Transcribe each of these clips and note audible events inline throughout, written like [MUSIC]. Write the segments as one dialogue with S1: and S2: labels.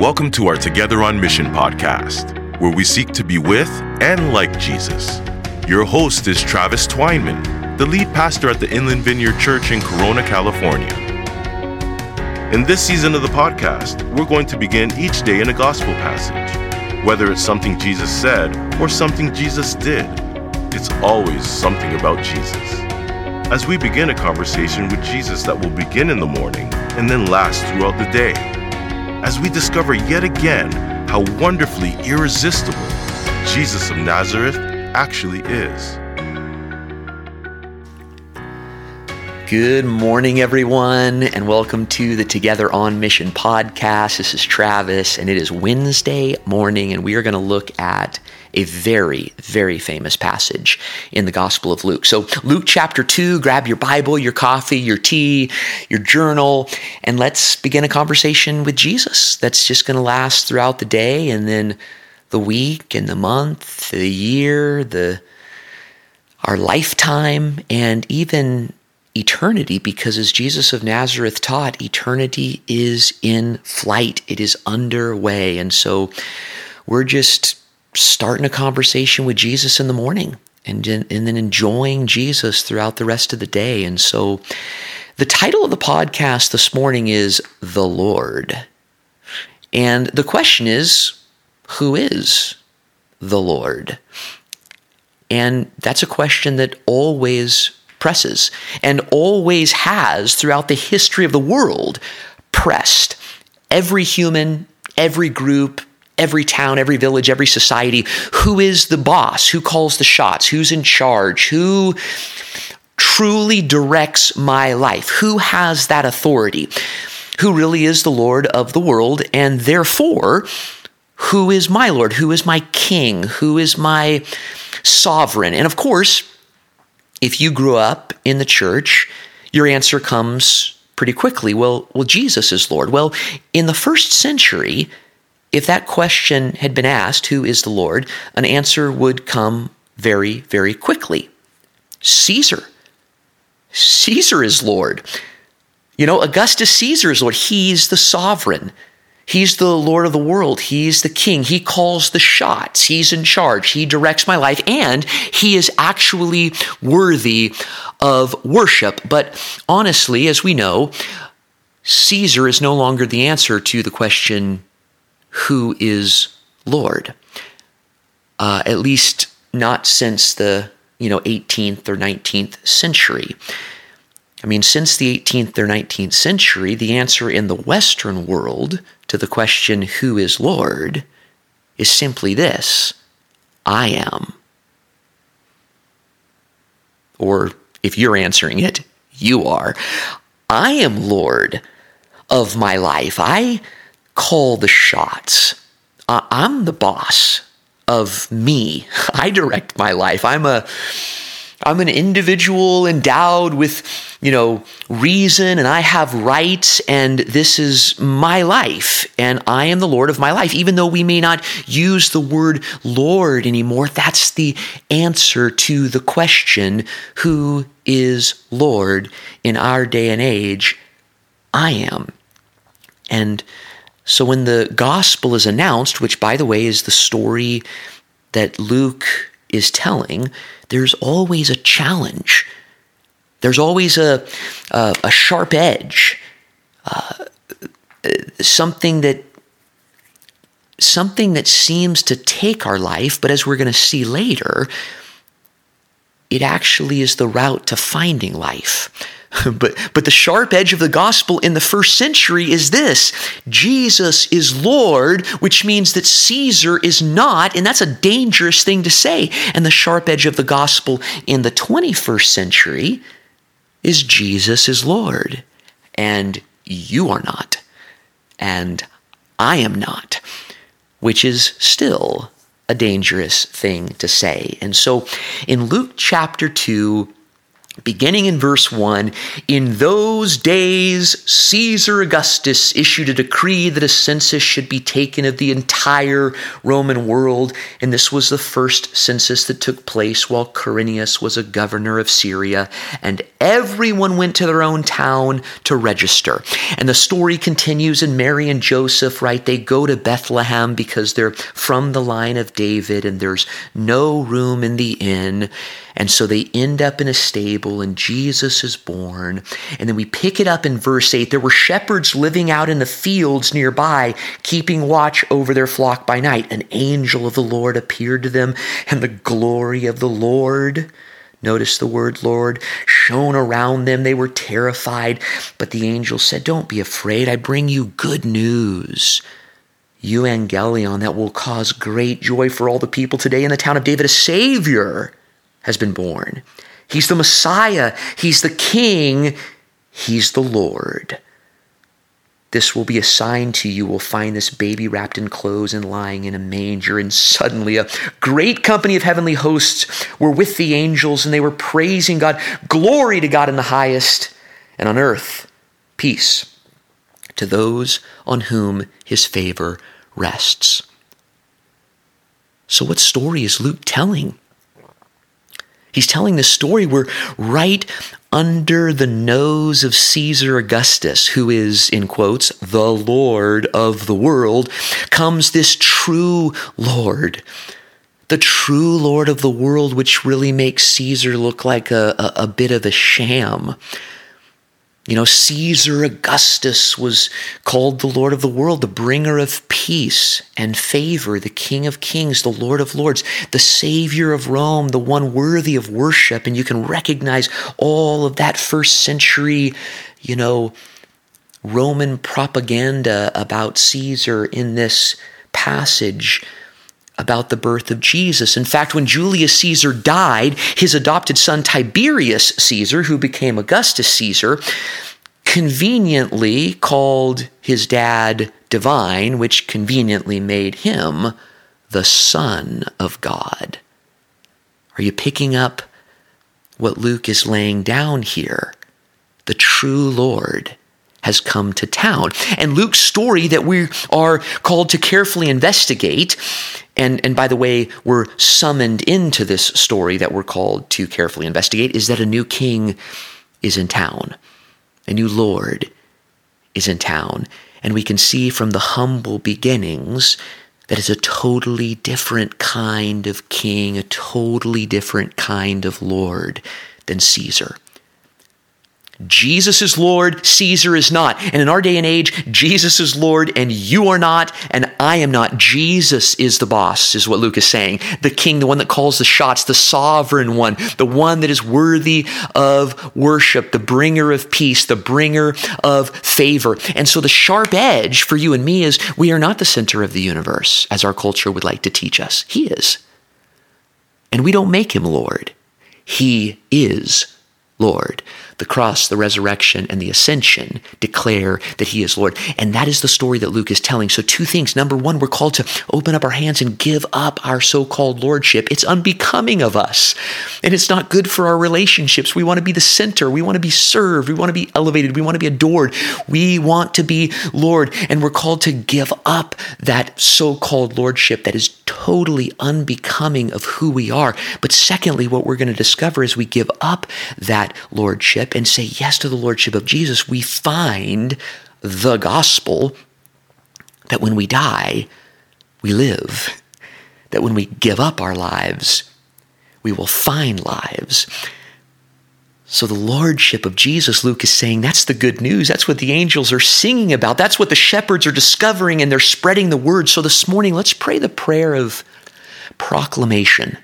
S1: Welcome to our Together on Mission podcast, where we seek to be with and like Jesus. Your host is Travis Twineman, the lead pastor at the Inland Vineyard Church in Corona, California. In this season of the podcast, we're going to begin each day in a gospel passage. Whether it's something Jesus said or something Jesus did, it's always something about Jesus. As we begin a conversation with Jesus that will begin in the morning and then last throughout the day as we discover yet again how wonderfully irresistible Jesus of Nazareth actually is.
S2: Good morning, everyone, and welcome to the Together on Mission podcast. This is Travis, and it is Wednesday morning, and we are going to look at a very, very famous passage in the Gospel of Luke. So, Luke chapter 2, grab your Bible, your coffee, your tea, your journal, and let's begin a conversation with Jesus that's just going to last throughout the day and then the week and the month, the year, the our lifetime, and even eternity because as Jesus of Nazareth taught, eternity is in flight. It is underway. And so we're just starting a conversation with Jesus in the morning and, and then enjoying Jesus throughout the rest of the day. And so the title of the podcast this morning is The Lord. And the question is, who is the Lord? And that's a question that always presses and always has throughout the history of the world pressed every human, every group, every town, every village, every society. Who is the boss? Who calls the shots? Who's in charge? Who truly directs my life? Who has that authority? Who really is the Lord of the world? And therefore, who is my Lord? Who is my king? Who is my sovereign? And of course, if you grew up in the church, your answer comes pretty quickly. Well, well, Jesus is Lord. Well, in the first century, if that question had been asked, who is the Lord, an answer would come very, very quickly. Caesar. Caesar is Lord. You know, Augustus Caesar is Lord. He's the sovereign. He's the Lord of the world. He's the king. He calls the shots. He's in charge. He directs my life, and he is actually worthy of worship. But honestly, as we know, Caesar is no longer the answer to the question, who is Lord? Uh, at least not since the you know 18th or 19th century. I mean, since the 18th or 19th century, the answer in the Western world to the question, Who is Lord? is simply this I am. Or if you're answering it, you are. I am Lord of my life. I call the shots. I'm the boss of me. [LAUGHS] I direct my life. I'm a I'm an individual endowed with, you know, reason and I have rights and this is my life and I am the Lord of my life. Even though we may not use the word Lord anymore, that's the answer to the question, who is Lord in our day and age? I am. And so when the gospel is announced, which by the way is the story that Luke is telling, there's always a challenge. There's always a, a, a sharp edge, uh, something that something that seems to take our life, but as we're going to see later, it actually is the route to finding life. [LAUGHS] but, but the sharp edge of the gospel in the first century is this Jesus is Lord, which means that Caesar is not, and that's a dangerous thing to say. And the sharp edge of the gospel in the 21st century is Jesus is Lord, and you are not, and I am not, which is still a dangerous thing to say. And so in Luke chapter 2, Beginning in verse 1, in those days, Caesar Augustus issued a decree that a census should be taken of the entire Roman world. And this was the first census that took place while Quirinius was a governor of Syria. And everyone went to their own town to register. And the story continues, and Mary and Joseph, right, they go to Bethlehem because they're from the line of David and there's no room in the inn. And so they end up in a stable, and Jesus is born. And then we pick it up in verse 8. There were shepherds living out in the fields nearby, keeping watch over their flock by night. An angel of the Lord appeared to them, and the glory of the Lord. Notice the word Lord shone around them. They were terrified. But the angel said, Don't be afraid. I bring you good news euangelion that will cause great joy for all the people today in the town of David, a Savior has been born. He's the Messiah, He's the King, He's the Lord. This will be a sign to you. We'll find this baby wrapped in clothes and lying in a manger. And suddenly, a great company of heavenly hosts were with the angels, and they were praising God. Glory to God in the highest, and on earth, peace to those on whom his favor rests. So, what story is Luke telling? He's telling this story where right under the nose of Caesar Augustus, who is, in quotes, the Lord of the world, comes this true Lord. The true Lord of the world, which really makes Caesar look like a, a, a bit of a sham. You know, Caesar Augustus was called the Lord of the world, the bringer of peace and favor, the King of kings, the Lord of lords, the Savior of Rome, the one worthy of worship. And you can recognize all of that first century, you know, Roman propaganda about Caesar in this passage about the birth of Jesus. In fact, when Julius Caesar died, his adopted son Tiberius Caesar, who became Augustus Caesar, conveniently called his dad divine, which conveniently made him the Son of God. Are you picking up what Luke is laying down here? The true Lord has come to town. And Luke's story that we are called to carefully investigate, and, and by the way, we're summoned into this story that we're called to carefully investigate, is that a new king is in town. A new Lord is in town. And we can see from the humble beginnings that is a totally different kind of king, a totally different kind of Lord than Caesar. Jesus is Lord, Caesar is not. And in our day and age, Jesus is Lord and you are not, and I am not. Jesus is the boss, is what Luke is saying. The king, the one that calls the shots, the sovereign one, the one that is worthy of worship, the bringer of peace, the bringer of favor. And so the sharp edge for you and me is we are not the center of the universe, as our culture would like to teach us. He is. And we don't make him Lord. He is Lord. The cross, the resurrection, and the ascension declare that He is Lord. And that is the story that Luke is telling. So, two things. Number one, we're called to open up our hands and give up our so called Lordship. It's unbecoming of us, and it's not good for our relationships. We want to be the center. We want to be served. We want to be elevated. We want to be adored. We want to be Lord. And we're called to give up that so called Lordship that is totally unbecoming of who we are. But secondly, what we're going to discover as we give up that Lordship and say yes to the Lordship of Jesus, we find the gospel that when we die, we live. That when we give up our lives, we will find lives. So, the Lordship of Jesus, Luke is saying, that's the good news. That's what the angels are singing about. That's what the shepherds are discovering, and they're spreading the word. So, this morning, let's pray the prayer of proclamation.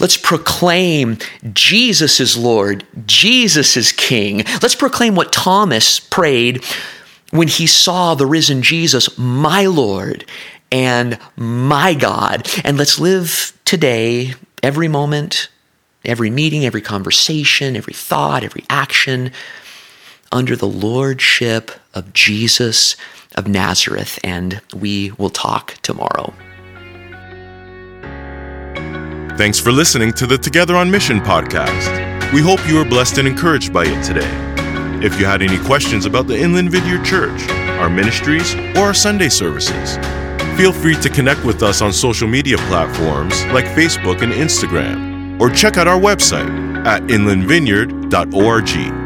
S2: Let's proclaim Jesus is Lord, Jesus is King. Let's proclaim what Thomas prayed when he saw the risen Jesus, my Lord and my God. And let's live today, every moment, every meeting, every conversation, every thought, every action under the lordship of Jesus of Nazareth. And we will talk tomorrow.
S1: Thanks for listening to the Together on Mission podcast. We hope you were blessed and encouraged by it today. If you had any questions about the Inland Vineyard Church, our ministries, or our Sunday services, feel free to connect with us on social media platforms like Facebook and Instagram, or check out our website at inlandvineyard.org.